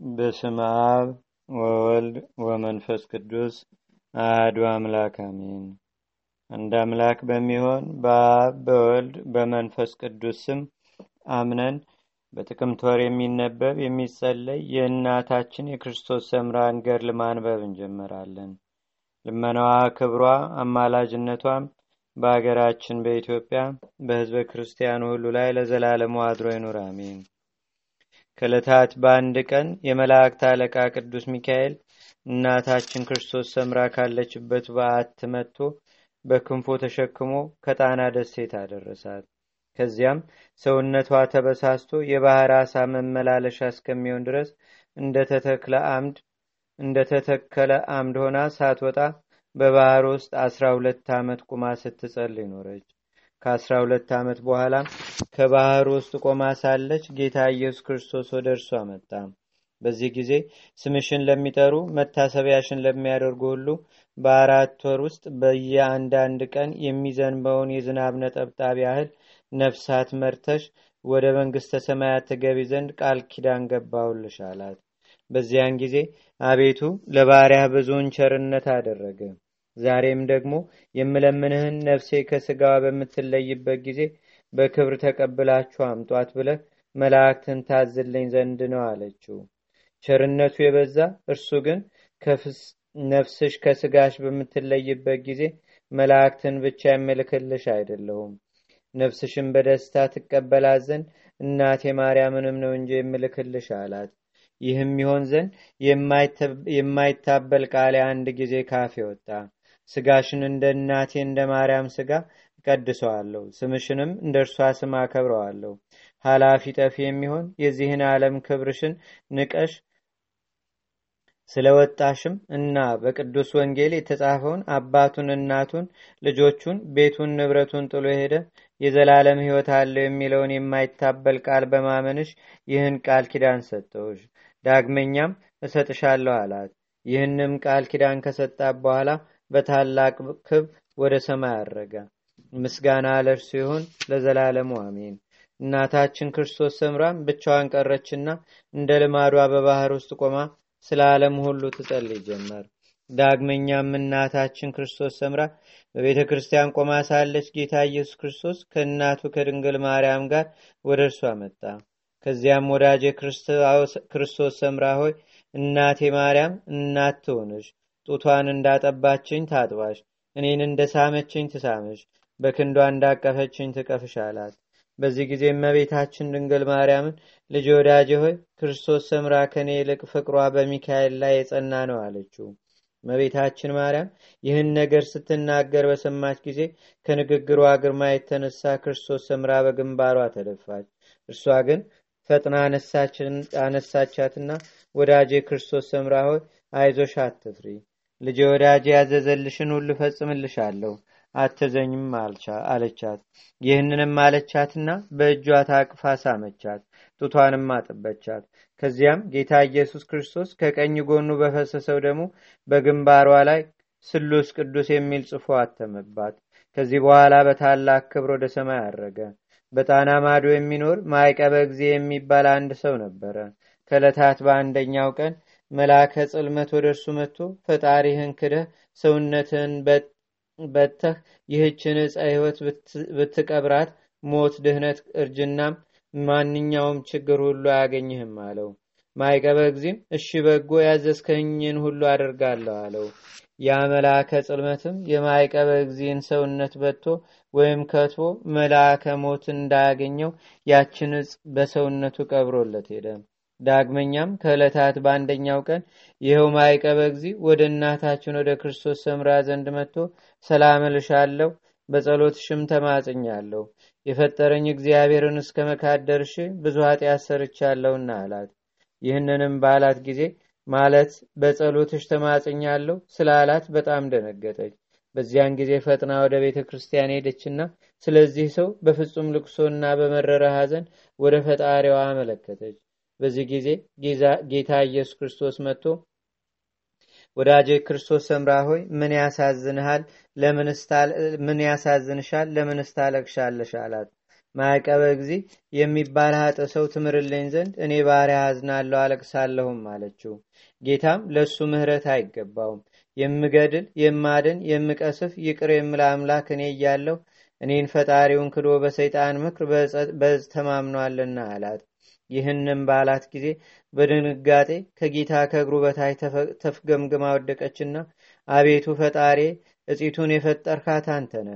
በስም አብ ወወልድ ወመንፈስ ቅዱስ አህዱ አምላክ አሜን። አንድ አምላክ በሚሆን በአብ በወልድ በመንፈስ ቅዱስ ስም አምነን በጥቅምት ወር የሚነበብ የሚጸለይ የእናታችን የክርስቶስ ሰምራን ገድል ማንበብ እንጀምራለን። ልመናዋ፣ ክብሯ፣ አማላጅነቷም በአገራችን በኢትዮጵያ በሕዝበ ክርስቲያኑ ሁሉ ላይ ለዘላለሙ አድሮ ይኑር፣ አሜን። ከዕለታት በአንድ ቀን የመላእክት አለቃ ቅዱስ ሚካኤል እናታችን ክርስቶስ ሰምራ ካለችበት በዓት መጥቶ በክንፎ ተሸክሞ ከጣና ደሴት አደረሳት። ከዚያም ሰውነቷ ተበሳስቶ የባህር አሳ መመላለሻ እስከሚሆን ድረስ እንደተተከለ አምድ ሆና ሳትወጣ በባህር ውስጥ አስራ ሁለት ዓመት ቁማ ስትጸልይ ኖረች። ከአስራ ሁለት ዓመት በኋላ ከባህር ውስጥ ቆማ ሳለች ጌታ ኢየሱስ ክርስቶስ ወደ እርሷ መጣ። በዚህ ጊዜ ስምሽን ለሚጠሩ መታሰቢያሽን ለሚያደርጉ ሁሉ በአራት ወር ውስጥ በየአንዳንድ ቀን የሚዘንበውን የዝናብ ነጠብጣብ ያህል ነፍሳት መርተሽ ወደ መንግሥተ ሰማያት ትገቢ ዘንድ ቃል ኪዳን ገባሁልሽ አላት። በዚያን ጊዜ አቤቱ ለባሪያህ ብዙውን ቸርነት አደረገ። ዛሬም ደግሞ የምለምንህን ነፍሴ ከስጋዋ በምትለይበት ጊዜ በክብር ተቀብላችሁ አምጧት ብለህ መላእክትን ታዝልኝ ዘንድ ነው አለችው። ቸርነቱ የበዛ እርሱ ግን ነፍስሽ ከስጋሽ በምትለይበት ጊዜ መላእክትን ብቻ የምልክልሽ አይደለሁም ነፍስሽን በደስታ ትቀበላት ዘንድ እናቴ ማርያምንም ነው እንጂ የምልክልሽ አላት። ይህም ይሆን ዘንድ የማይታበል ቃል አንድ ጊዜ ካፌ ወጣ። ስጋሽን እንደ እናቴ እንደ ማርያም ስጋ እቀድሰዋለሁ፣ ስምሽንም እንደ እርሷ ስም አከብረዋለሁ። ኃላፊ ጠፊ የሚሆን የዚህን ዓለም ክብርሽን ንቀሽ ስለወጣሽም እና በቅዱስ ወንጌል የተጻፈውን አባቱን፣ እናቱን፣ ልጆቹን፣ ቤቱን፣ ንብረቱን ጥሎ ሄደ የዘላለም ሕይወት አለው የሚለውን የማይታበል ቃል በማመንሽ ይህን ቃል ኪዳን ሰጠውሽ። ዳግመኛም እሰጥሻለሁ አላት። ይህንም ቃል ኪዳን ከሰጣት በኋላ በታላቅ ክብ ወደ ሰማይ አረገ። ምስጋና ለእርሱ ይሁን ለዘላለሙ አሜን። እናታችን ክርስቶስ ሰምራም ብቻዋን ቀረችና እንደ ልማዷ በባህር ውስጥ ቆማ ስለ ዓለም ሁሉ ትጸልይ ጀመር። ዳግመኛም እናታችን ክርስቶስ ሰምራ በቤተ ክርስቲያን ቆማ ሳለች ጌታ ኢየሱስ ክርስቶስ ከእናቱ ከድንግል ማርያም ጋር ወደ እርሷ መጣ። ከዚያም ወዳጄ ክርስቶስ ሰምራ ሆይ እናቴ ማርያም እናት ትሆንሽ፣ ጡቷን እንዳጠባችኝ ታጥባሽ፣ እኔን እንደ ሳመችኝ ትሳምሽ፣ በክንዷ እንዳቀፈችኝ ትቀፍሽ አላት። በዚህ ጊዜ እመቤታችን ድንግል ማርያምን ልጅ ወዳጄ ሆይ ክርስቶስ ሰምራ ከኔ ይልቅ ፍቅሯ በሚካኤል ላይ የጸና ነው አለችው። እመቤታችን ማርያም ይህን ነገር ስትናገር በሰማች ጊዜ ከንግግሯ ግርማ የተነሳ ክርስቶስ ሰምራ በግንባሯ ተደፋች። እርሷ ግን ፈጥና አነሳቻትና ወዳጄ ክርስቶስ ሰምራ ሆይ አይዞሽ፣ አትፍሪ። ልጄ ወዳጄ ያዘዘልሽን ሁሉ ፈጽምልሻለሁ አትዘኝም አለቻት። ይህንንም አለቻትና በእጇ ታቅፋ ሳመቻት፣ ጡቷንም አጠበቻት። ከዚያም ጌታ ኢየሱስ ክርስቶስ ከቀኝ ጎኑ በፈሰሰው ደግሞ በግንባሯ ላይ ስሉስ ቅዱስ የሚል ጽፎ አተመባት። ከዚህ በኋላ በታላቅ ክብር ወደ ሰማይ አረገ። በጣና ማዶ የሚኖር ማይቀበ ጊዜ የሚባል አንድ ሰው ነበረ። ከዕለታት በአንደኛው ቀን መልአከ ጽልመት ወደ እርሱ መጥቶ ፈጣሪህን ክደህ ሰውነትህን በተህ ይህችን ዕፀ ሕይወት ብትቀብራት ሞት፣ ድህነት፣ እርጅናም ማንኛውም ችግር ሁሉ አያገኝህም አለው። ማይቀበ ጊዜም እሺ በጎ ያዘዝከኝን ሁሉ አደርጋለሁ አለው። ያ መልአከ ጽልመትም የማይቀበ ጊዜን ሰውነት በቶ ወይም ከትቦ መልአከ ሞት እንዳያገኘው ያችን ዕፅ በሰውነቱ ቀብሮለት ሄደ። ዳግመኛም ከዕለታት በአንደኛው ቀን ይኸው ማይቀበ ጊዜ ወደ እናታችን ወደ ክርስቶስ ሰምራ ዘንድ መጥቶ ሰላም እልሻለሁ፣ በጸሎትሽም ተማጽኛለሁ። የፈጠረኝ እግዚአብሔርን እስከ መካድ ደርሼ ብዙ ኃጢአት ሰርቻለሁና አላት። ይህንንም ባላት ጊዜ ማለት በጸሎትሽ ተማጽኛለሁ ስላላት በጣም ደነገጠች። በዚያን ጊዜ ፈጥና ወደ ቤተ ክርስቲያን ሄደችና ስለዚህ ሰው በፍጹም ልቅሶና በመረረ ሐዘን ወደ ፈጣሪዋ አመለከተች። በዚህ ጊዜ ጌታ ኢየሱስ ክርስቶስ መጥቶ ወዳጄ ክርስቶስ ሰምራ ሆይ ምን ያሳዝንሃል? ምን ያሳዝንሻል? ለምንስ ታለቅሻለሽ? አላት። ማዕቀበ ጊዜ የሚባል ሀጥ ሰው ትምርልኝ ዘንድ እኔ ባሪያ አዝናለሁ አለቅሳለሁም አለችው ጌታም ለእሱ ምህረት አይገባውም የምገድል የማድን የምቀስፍ ይቅር የምል አምላክ እኔ እያለሁ እኔን ፈጣሪውን ክዶ በሰይጣን ምክር በዝ ተማምኗልና አላት ይህንም ባላት ጊዜ በድንጋጤ ከጌታ ከእግሩ በታች ተፍገምግማ ወደቀችና አቤቱ ፈጣሬ እጺቱን የፈጠርካት አንተነ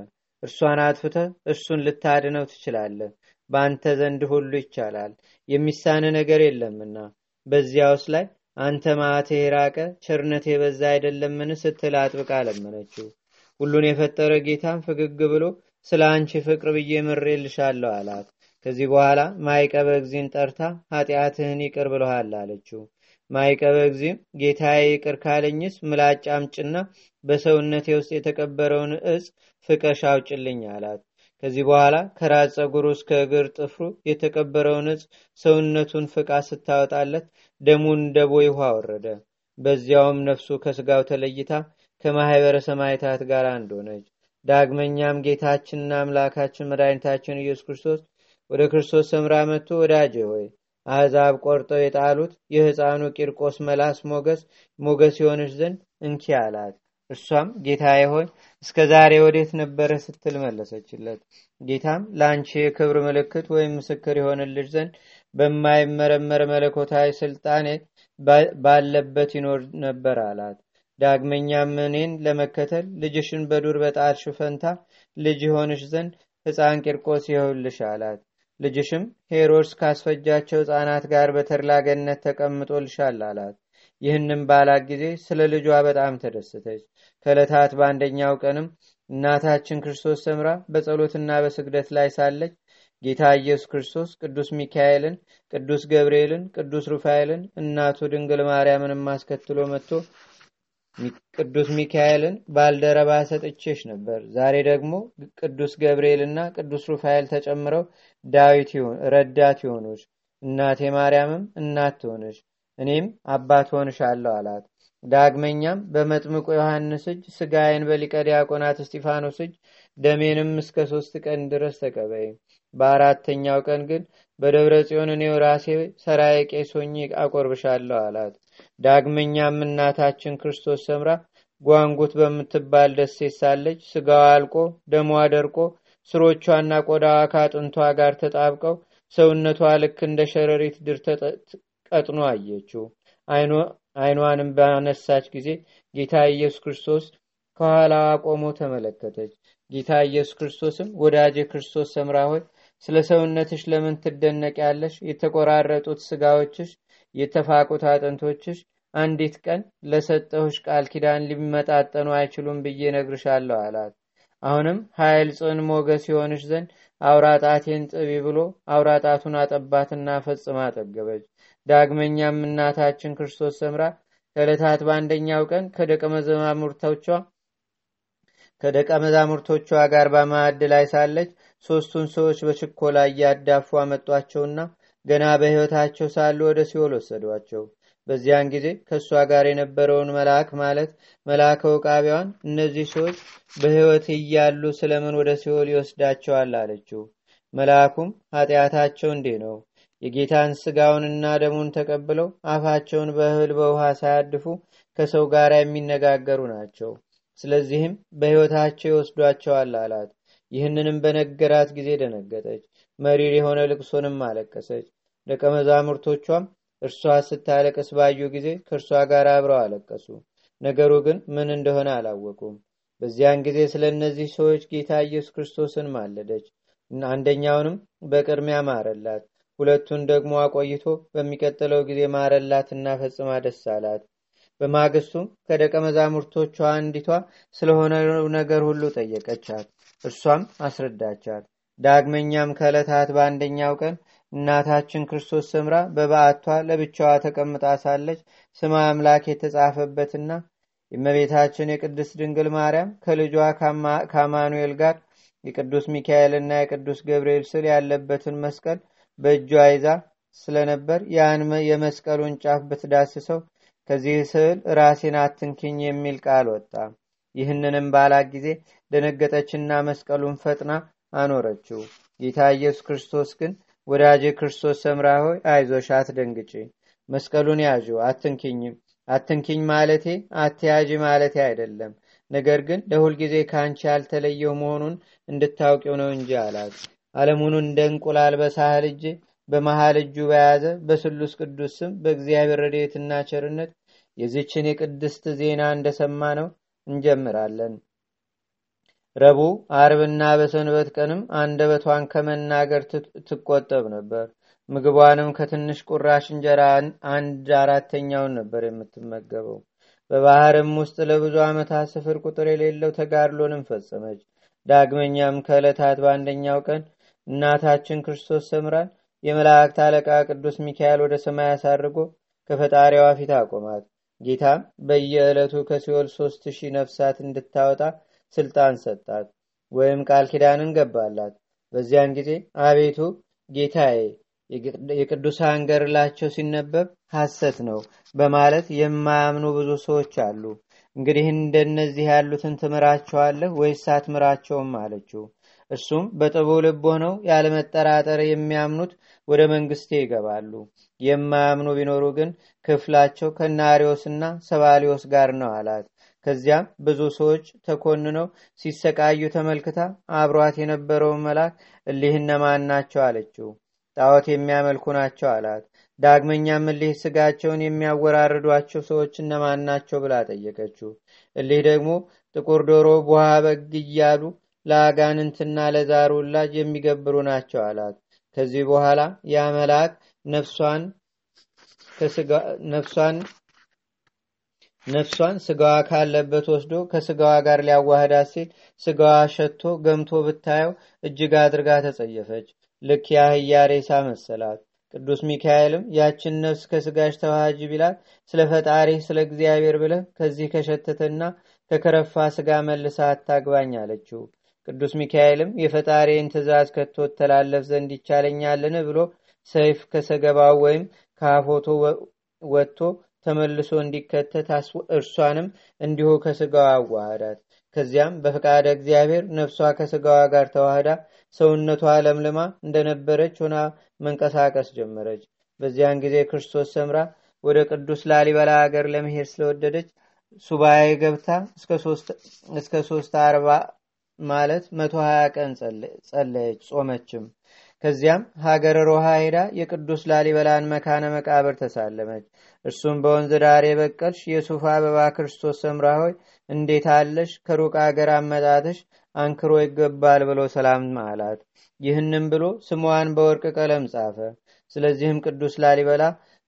እርሷን አጥፍተ እሱን ልታድነው ትችላለህ። በአንተ ዘንድ ሁሉ ይቻላል። የሚሳን ነገር የለምና በዚያውስ ላይ አንተ ማዕተ የራቀ ቸርነት የበዛ አይደለምን ስትል አጥብቃ ለመነችው። ሁሉን የፈጠረ ጌታን ፍግግ ብሎ ስለ አንቺ ፍቅር ብዬ ምሬልሻለሁ አላት ከዚህ በኋላ ማይቀበ እግዚን ጠርታ ኃጢአትህን ይቅር ብለሃል አለችው። ማይቀበ እግዚም ጌታዬ ይቅር ካለኝስ ምላጭ አምጭና በሰውነቴ ውስጥ የተቀበረውን እጽ ፍቀሽ አውጭልኝ አላት። ከዚህ በኋላ ከራስ ጸጉሩ እስከ እግር ጥፍሩ የተቀበረውን እጽ ሰውነቱን ፍቃ ስታወጣለት ደሙን ቦይ ውሃ ወረደ። በዚያውም ነፍሱ ከስጋው ተለይታ ከማህበረ ሰማይታት ጋር አንድ ሆነች። ዳግመኛም ጌታችንና አምላካችን መድኃኒታችን ኢየሱስ ክርስቶስ ወደ ክርስቶስ ሰምራ መጥቶ ወዳጄ ሆይ አሕዛብ ቆርጠው የጣሉት የሕፃኑ ቂርቆስ መላስ ሞገስ ሞገስ የሆንሽ ዘንድ እንኪ አላት። እርሷም ጌታዬ ሆይ እስከ ዛሬ ወዴት ነበረ ስትል መለሰችለት። ጌታም ለአንቺ የክብር ምልክት ወይም ምስክር የሆንልሽ ዘንድ በማይመረመር መለኮታዊ ስልጣኔ ባለበት ይኖር ነበር አላት። ዳግመኛም እኔን ለመከተል ልጅሽን በዱር በጣልሽ ፈንታ ልጅ የሆንሽ ዘንድ ሕፃን ቂርቆስ ይኸውልሽ አላት ልጅሽም ሄሮድስ ካስፈጃቸው ሕፃናት ጋር በተርላገነት ተቀምጦልሻል አላት። ይህንም ባላት ጊዜ ስለ ልጇ በጣም ተደሰተች። ከዕለታት በአንደኛው ቀንም እናታችን ክርስቶስ ሰምራ በጸሎትና በስግደት ላይ ሳለች ጌታ ኢየሱስ ክርስቶስ ቅዱስ ሚካኤልን ቅዱስ ገብርኤልን ቅዱስ ሩፋኤልን እናቱ ድንግል ማርያምንም አስከትሎ መጥቶ ቅዱስ ሚካኤልን ባልደረባ ሰጥቼሽ ነበር። ዛሬ ደግሞ ቅዱስ ገብርኤልና ቅዱስ ሩፋኤል ተጨምረው ዳዊት ረዳት ይሆኑሽ እናቴ ማርያምም እናት ትሆንሽ እኔም አባት ሆንሻለሁ አላት። ዳግመኛም በመጥምቁ ዮሐንስ እጅ ስጋዬን በሊቀ ዲያቆናት እስጢፋኖስ እጅ ደሜንም እስከ ሶስት ቀን ድረስ ተቀበይ። በአራተኛው ቀን ግን በደብረ ጽዮን እኔው ራሴ ሰራዬ ቄሶኝ አቆርብሻለሁ አላት ዳግመኛም እናታችን ክርስቶስ ሰምራ ጓንጉት በምትባል ደሴት ሳለች ስጋዋ አልቆ ደሟ ደርቆ ስሮቿና ቆዳዋ ከአጥንቷ ጋር ተጣብቀው ሰውነቷ ልክ እንደ ሸረሪት ድር ቀጥኖ አየችው። አይኗንም ባነሳች ጊዜ ጌታ ኢየሱስ ክርስቶስ ከኋላዋ ቆሞ ተመለከተች። ጌታ ኢየሱስ ክርስቶስም ወዳጅ ክርስቶስ ሰምራ ሆይ ስለ ሰውነትሽ ለምን ትደነቅ ያለሽ የተቆራረጡት ስጋዎችሽ የተፋቁት አጥንቶችሽ አንዲት ቀን ለሰጠሁሽ ቃል ኪዳን ሊመጣጠኑ አይችሉም ብዬ ነግርሻለሁ አላት። አሁንም ኃይል ጽን ሞገስ የሆንሽ ዘንድ አውራጣቴን ጥቢ ብሎ አውራጣቱን አጠባትና ፈጽማ አጠገበች። ዳግመኛም እናታችን ክርስቶስ ሰምራ ከዕለታት በአንደኛው ቀን ከደቀ መዛሙርቶቿ ከደቀ መዛሙርቶቿ ጋር በማዕድ ላይ ሳለች ሶስቱን ሰዎች በችኮላ እያዳፉ አመጧቸውና ገና በሕይወታቸው ሳሉ ወደ ሲኦል ወሰዷቸው። በዚያን ጊዜ ከእሷ ጋር የነበረውን መልአክ ማለት መልአከ ውቃቢዋን እነዚህ ሰዎች በሕይወት እያሉ ስለምን ወደ ሲኦል ይወስዳቸዋል አለችው። መልአኩም ኃጢአታቸው እንዲህ ነው። የጌታን ስጋውንና ደሙን ተቀብለው አፋቸውን በእህል በውሃ ሳያድፉ ከሰው ጋር የሚነጋገሩ ናቸው። ስለዚህም በሕይወታቸው ይወስዷቸዋል አላት። ይህንንም በነገራት ጊዜ ደነገጠች። መሪር የሆነ ልቅሶንም አለቀሰች ደቀ መዛሙርቶቿም እርሷ ስታለቅስ ባዩ ጊዜ ከእርሷ ጋር አብረው አለቀሱ። ነገሩ ግን ምን እንደሆነ አላወቁም። በዚያን ጊዜ ስለ እነዚህ ሰዎች ጌታ ኢየሱስ ክርስቶስን ማለደች። አንደኛውንም በቅድሚያ ማረላት ሁለቱን ደግሞ አቆይቶ በሚቀጥለው ጊዜ ማረላትና ፈጽማ ደስ አላት። በማግስቱም ከደቀ መዛሙርቶቿ አንዲቷ ስለሆነ ነገር ሁሉ ጠየቀቻት። እርሷም አስረዳቻት። ዳግመኛም ከዕለታት በአንደኛው ቀን እናታችን ክርስቶስ ሰምራ በበዓቷ ለብቻዋ ተቀምጣ ሳለች ስማ አምላክ የተጻፈበትና የእመቤታችን የቅድስት ድንግል ማርያም ከልጇ ከአማኑኤል ጋር የቅዱስ ሚካኤልና የቅዱስ ገብርኤል ስል ያለበትን መስቀል በእጇ ይዛ ስለነበር ያን የመስቀሉን ጫፍ ብትዳስሰው ከዚህ ስዕል ራሴን አትንኪኝ የሚል ቃል ወጣ። ይህንንም ባላት ጊዜ ደነገጠችና መስቀሉን ፈጥና አኖረችው። ጌታ ኢየሱስ ክርስቶስ ግን ወዳጄ ክርስቶስ ሰምራ ሆይ አይዞሽ አትደንግጪ መስቀሉን ያዡ አትንኪኝም አትንኪኝ ማለቴ አትያዥ ማለቴ አይደለም። ነገር ግን ለሁልጊዜ ከአንቺ ያልተለየው መሆኑን እንድታውቂው ነው እንጂ አላት። አለሙን እንደ እንቁላል በሳህል እጅ በመሃል እጁ በያዘ በስሉስ ቅዱስ ስም በእግዚአብሔር ረድኤትና ቸርነት የዚችን የቅድስት ዜና እንደሰማ ነው እንጀምራለን ረቡ አርብና በሰንበት ቀንም አንደበቷን ከመናገር ትቆጠብ ነበር። ምግቧንም ከትንሽ ቁራሽ እንጀራ አንድ አራተኛውን ነበር የምትመገበው። በባህርም ውስጥ ለብዙ ዓመታት ስፍር ቁጥር የሌለው ተጋድሎንም ፈጸመች። ዳግመኛም ከዕለታት በአንደኛው ቀን እናታችን ክርስቶስ ሰምራን የመላእክት አለቃ ቅዱስ ሚካኤል ወደ ሰማይ አሳርጎ ከፈጣሪዋ ፊት አቆማት። ጌታም በየዕለቱ ከሲኦል ሶስት ሺህ ነፍሳት እንድታወጣ ስልጣን ሰጣት ወይም ቃል ኪዳንን ገባላት። በዚያን ጊዜ አቤቱ ጌታዬ የቅዱሳን ገርላቸው ሲነበብ ሐሰት ነው በማለት የማያምኑ ብዙ ሰዎች አሉ። እንግዲህ እንደነዚህ ያሉትን ትምራቸዋለህ ወይስ አትምራቸውም? አለችው። እርሱም በጥቡ ልብ ሆነው ያለመጠራጠር የሚያምኑት ወደ መንግስቴ ይገባሉ። የማያምኑ ቢኖሩ ግን ክፍላቸው ከናሪዎስና ሰባሊዮስ ጋር ነው አላት ከዚያም ብዙ ሰዎች ተኮንነው ሲሰቃዩ ተመልክታ አብሯት የነበረውን መልአክ እሊህ እነማን ናቸው አለችው። ጣዖት የሚያመልኩ ናቸው አላት። ዳግመኛም እሊህ ስጋቸውን የሚያወራርዷቸው ሰዎች እነማን ናቸው ብላ ጠየቀችው። እሊህ ደግሞ ጥቁር ዶሮ ቡሃ በግ እያሉ ለአጋንንትና ለዛር ውላጅ የሚገብሩ ናቸው አላት። ከዚህ በኋላ ያ መልአክ ነፍሷን ነፍሷን ስጋዋ ካለበት ወስዶ ከስጋዋ ጋር ሊያዋህዳት ሲል ስጋዋ ሸቶ ገምቶ ብታየው እጅግ አድርጋ ተጸየፈች። ልክ የአህያ ሬሳ መሰላት። ቅዱስ ሚካኤልም ያችን ነፍስ ከስጋሽ ተዋሃጅ ቢላት ስለ ፈጣሪ ስለ እግዚአብሔር ብለህ ከዚህ ከሸተተና ከከረፋ ስጋ መልሳ አታግባኝ አለችው። ቅዱስ ሚካኤልም የፈጣሪን ትእዛዝ ከቶ ተላለፍ ዘንድ ይቻለኛልን ብሎ ሰይፍ ከሰገባው ወይም ከአፎቶ ወጥቶ ተመልሶ እንዲከተት እርሷንም እንዲሁ ከስጋዋ አዋህዳት ከዚያም በፈቃደ እግዚአብሔር ነፍሷ ከስጋዋ ጋር ተዋህዳ ሰውነቷ ለምልማ እንደነበረች ሆና መንቀሳቀስ ጀመረች። በዚያን ጊዜ ክርስቶስ ሰምራ ወደ ቅዱስ ላሊበላ ሀገር ለመሄድ ስለወደደች ሱባኤ ገብታ እስከ ሶስት አርባ ማለት መቶ ሀያ ቀን ጸለየች ጾመችም ከዚያም ሀገር ሮሃ ሄዳ የቅዱስ ላሊበላን መካነ መቃብር ተሳለመች። እርሱም በወንዝ ዳር የበቀልሽ የሱፍ አበባ ክርስቶስ ሰምራ ሆይ እንዴት አለሽ? ከሩቅ አገር አመጣትሽ አንክሮ ይገባል ብሎ ሰላም አላት። ይህንም ብሎ ስሟን በወርቅ ቀለም ጻፈ። ስለዚህም ቅዱስ ላሊበላ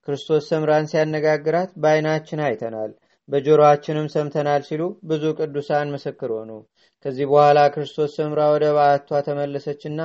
ክርስቶስ ሰምራን ሲያነጋግራት በአይናችን አይተናል በጆሮአችንም ሰምተናል ሲሉ ብዙ ቅዱሳን ምስክር ሆኑ። ከዚህ በኋላ ክርስቶስ ሰምራ ወደ በዓቷ ተመለሰችና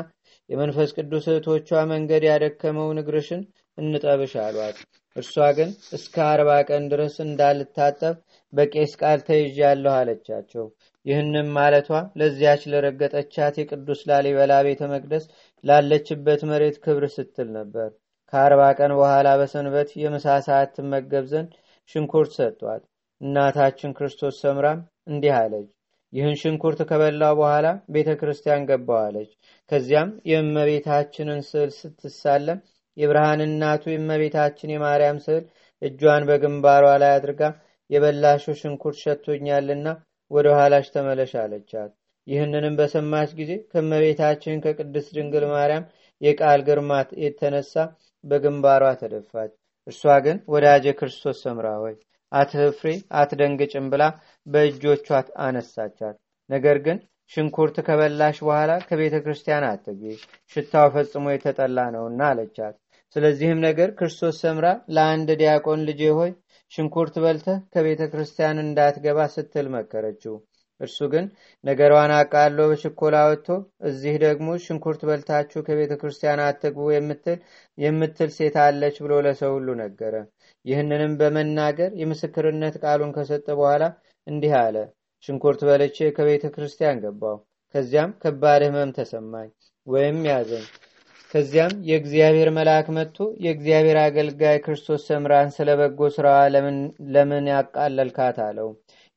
የመንፈስ ቅዱስ እህቶቿ መንገድ ያደከመውን እግርሽን እንጠብሽ አሏት። እርሷ ግን እስከ አርባ ቀን ድረስ እንዳልታጠብ በቄስ ቃል ተይዣለሁ አለቻቸው። ይህንም ማለቷ ለዚያች ለረገጠቻት የቅዱስ ላሊበላ ቤተ መቅደስ ላለችበት መሬት ክብር ስትል ነበር። ከአርባ ቀን በኋላ በሰንበት የምሳ ሰዓት ትመገብ ዘንድ ሽንኩርት ሰጧት። እናታችን ክርስቶስ ሰምራም እንዲህ አለች ይህን ሽንኩርት ከበላው በኋላ ቤተ ክርስቲያን ገባዋለች ከዚያም የእመቤታችንን ስዕል ስትሳለም የብርሃን እናቱ የእመቤታችን የማርያም ስዕል እጇን በግንባሯ ላይ አድርጋ የበላሽው ሽንኩርት ሸቶኛልና ወደ ኋላሽ ተመለሽ አለቻት። ይህንንም በሰማች ጊዜ ከእመቤታችን ከቅድስት ድንግል ማርያም የቃል ግርማት የተነሳ በግንባሯ ተደፋች። እርሷ ግን ወዳጀ ክርስቶስ ሰምራ ሆይ አትፍሪ አትደንግጭም ብላ በእጆቿ አነሳቻት። ነገር ግን ሽንኩርት ከበላሽ በኋላ ከቤተ ክርስቲያን አትግቢ ሽታው ፈጽሞ የተጠላ ነውና አለቻት። ስለዚህም ነገር ክርስቶስ ሰምራ ለአንድ ዲያቆን ልጄ ሆይ ሽንኩርት በልተህ ከቤተ ክርስቲያን እንዳትገባ ስትል መከረችው። እርሱ ግን ነገሯን አቃሎ በችኮላ ወጥቶ እዚህ ደግሞ ሽንኩርት በልታችሁ ከቤተ ክርስቲያን አትግቡ የምትል ሴት አለች ብሎ ለሰው ሁሉ ነገረ። ይህንንም በመናገር የምስክርነት ቃሉን ከሰጠ በኋላ እንዲህ አለ። ሽንኩርት በልቼ ከቤተ ክርስቲያን ገባው ከዚያም ከባድ ህመም ተሰማኝ ወይም ያዘኝ። ከዚያም የእግዚአብሔር መልአክ መጥቶ የእግዚአብሔር አገልጋይ ክርስቶስ ሰምራን ስለ በጎ ስራዋ ለምን ያቃለልካት አለው።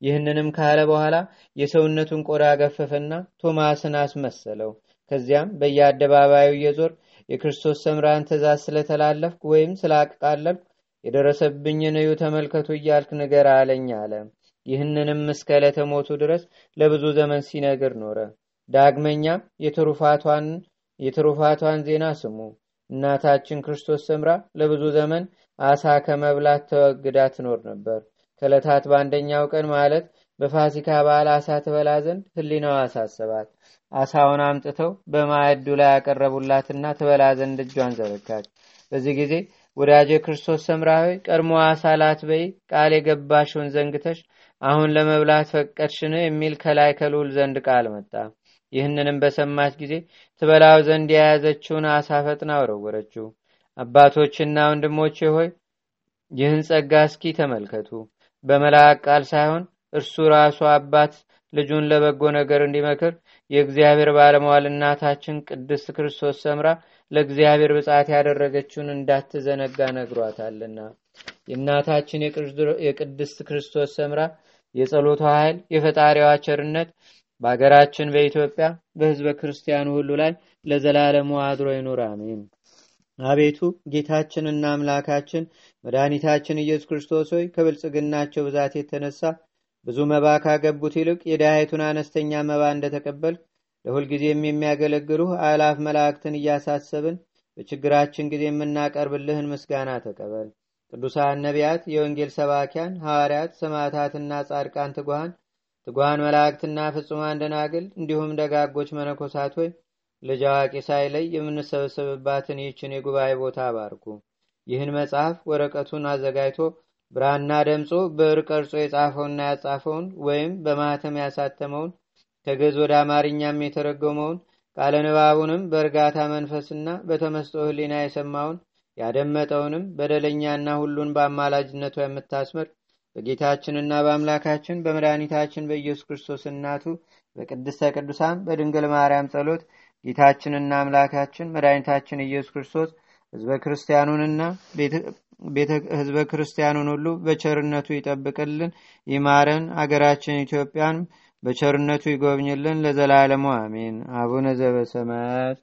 ይህንንም ካለ በኋላ የሰውነቱን ቆዳ ገፈፈና ቶማስን አስመሰለው። ከዚያም በየአደባባዩ እየዞር የክርስቶስ ሰምራን ትእዛዝ ስለተላለፍኩ ወይም ስላቃለልኩ የደረሰብኝን እዩ ተመልከቱ እያልክ ንገር አለኝ አለ። ይህንንም እስከ ዕለተ ሞቱ ድረስ ለብዙ ዘመን ሲነግር ኖረ። ዳግመኛም የትሩፋቷን ዜና ስሙ። እናታችን ክርስቶስ ሰምራ ለብዙ ዘመን አሳ ከመብላት ተወግዳ ትኖር ነበር። ከዕለታት በአንደኛው ቀን ማለት በፋሲካ በዓል አሳ ትበላ ዘንድ ህሊናዋ አሳሰባት። አሳውን አምጥተው በማዕዱ ላይ ያቀረቡላትና ትበላ ዘንድ እጇን ዘረጋች። በዚህ ጊዜ ወዳጄ ክርስቶስ ሰምራዊ ቀድሞ አሳ ላትበይ ቃል የገባሽውን ዘንግተሽ አሁን ለመብላት ፈቀድሽን? የሚል ከላይ ከልዑል ዘንድ ቃል መጣ። ይህንንም በሰማች ጊዜ ትበላው ዘንድ የያዘችውን አሳ ፈጥና ወረወረችው። አባቶችና ወንድሞቼ ሆይ ይህን ጸጋ እስኪ ተመልከቱ። በመልአክ ቃል ሳይሆን እርሱ ራሱ አባት ልጁን ለበጎ ነገር እንዲመክር የእግዚአብሔር ባለመዋል እናታችን ቅድስት ክርስቶስ ሰምራ ለእግዚአብሔር ብጻት ያደረገችውን እንዳትዘነጋ ነግሯታልና የእናታችን የቅድስት ክርስቶስ ሰምራ የጸሎቷ ኃይል የፈጣሪዋ ቸርነት በአገራችን በኢትዮጵያ በህዝበ ክርስቲያኑ ሁሉ ላይ ለዘላለሙ አድሮ ይኑር አሜን። አቤቱ ጌታችንና አምላካችን መድኃኒታችን ኢየሱስ ክርስቶስ ሆይ ከብልጽግናቸው ብዛት የተነሳ ብዙ መባ ካገቡት ይልቅ የዳያይቱን አነስተኛ መባ እንደተቀበል ለሁልጊዜም የሚያገለግሉ አላፍ መላእክትን እያሳሰብን በችግራችን ጊዜ የምናቀርብልህን ምስጋና ተቀበል ቅዱሳን ነቢያት የወንጌል ሰባኪያን ሐዋርያት ሰማዕታትና ጻድቃን ትጉሃን ትጉሃን መላእክትና ፍጹማን ደናግል እንዲሁም ደጋጎች መነኮሳት ሆይ ልጅ አዋቂ ሳይለይ የምንሰበሰብባትን ይህችን የጉባኤ ቦታ አባርኩ። ይህን መጽሐፍ ወረቀቱን አዘጋጅቶ ብራና ደምጾ ብዕር ቀርጾ የጻፈውና ያጻፈውን ወይም በማህተም ያሳተመውን ከገዝ ወደ አማርኛም የተረጎመውን ቃለ ንባቡንም በእርጋታ መንፈስና በተመስጦ ህሊና የሰማውን ያደመጠውንም በደለኛና ሁሉን በአማላጅነቷ የምታስምር በጌታችንና በአምላካችን በመድኃኒታችን በኢየሱስ ክርስቶስ እናቱ በቅድስተ ቅዱሳን በድንግል ማርያም ጸሎት ጌታችንና አምላካችን መድኃኒታችን ኢየሱስ ክርስቶስ ህዝበ ክርስቲያኑንና ህዝበ ክርስቲያኑን ሁሉ በቸርነቱ ይጠብቅልን ይማረን አገራችን ኢትዮጵያን በቸርነቱ ይጎብኝልን ለዘላለሙ አሜን። አቡነ ዘበሰማያት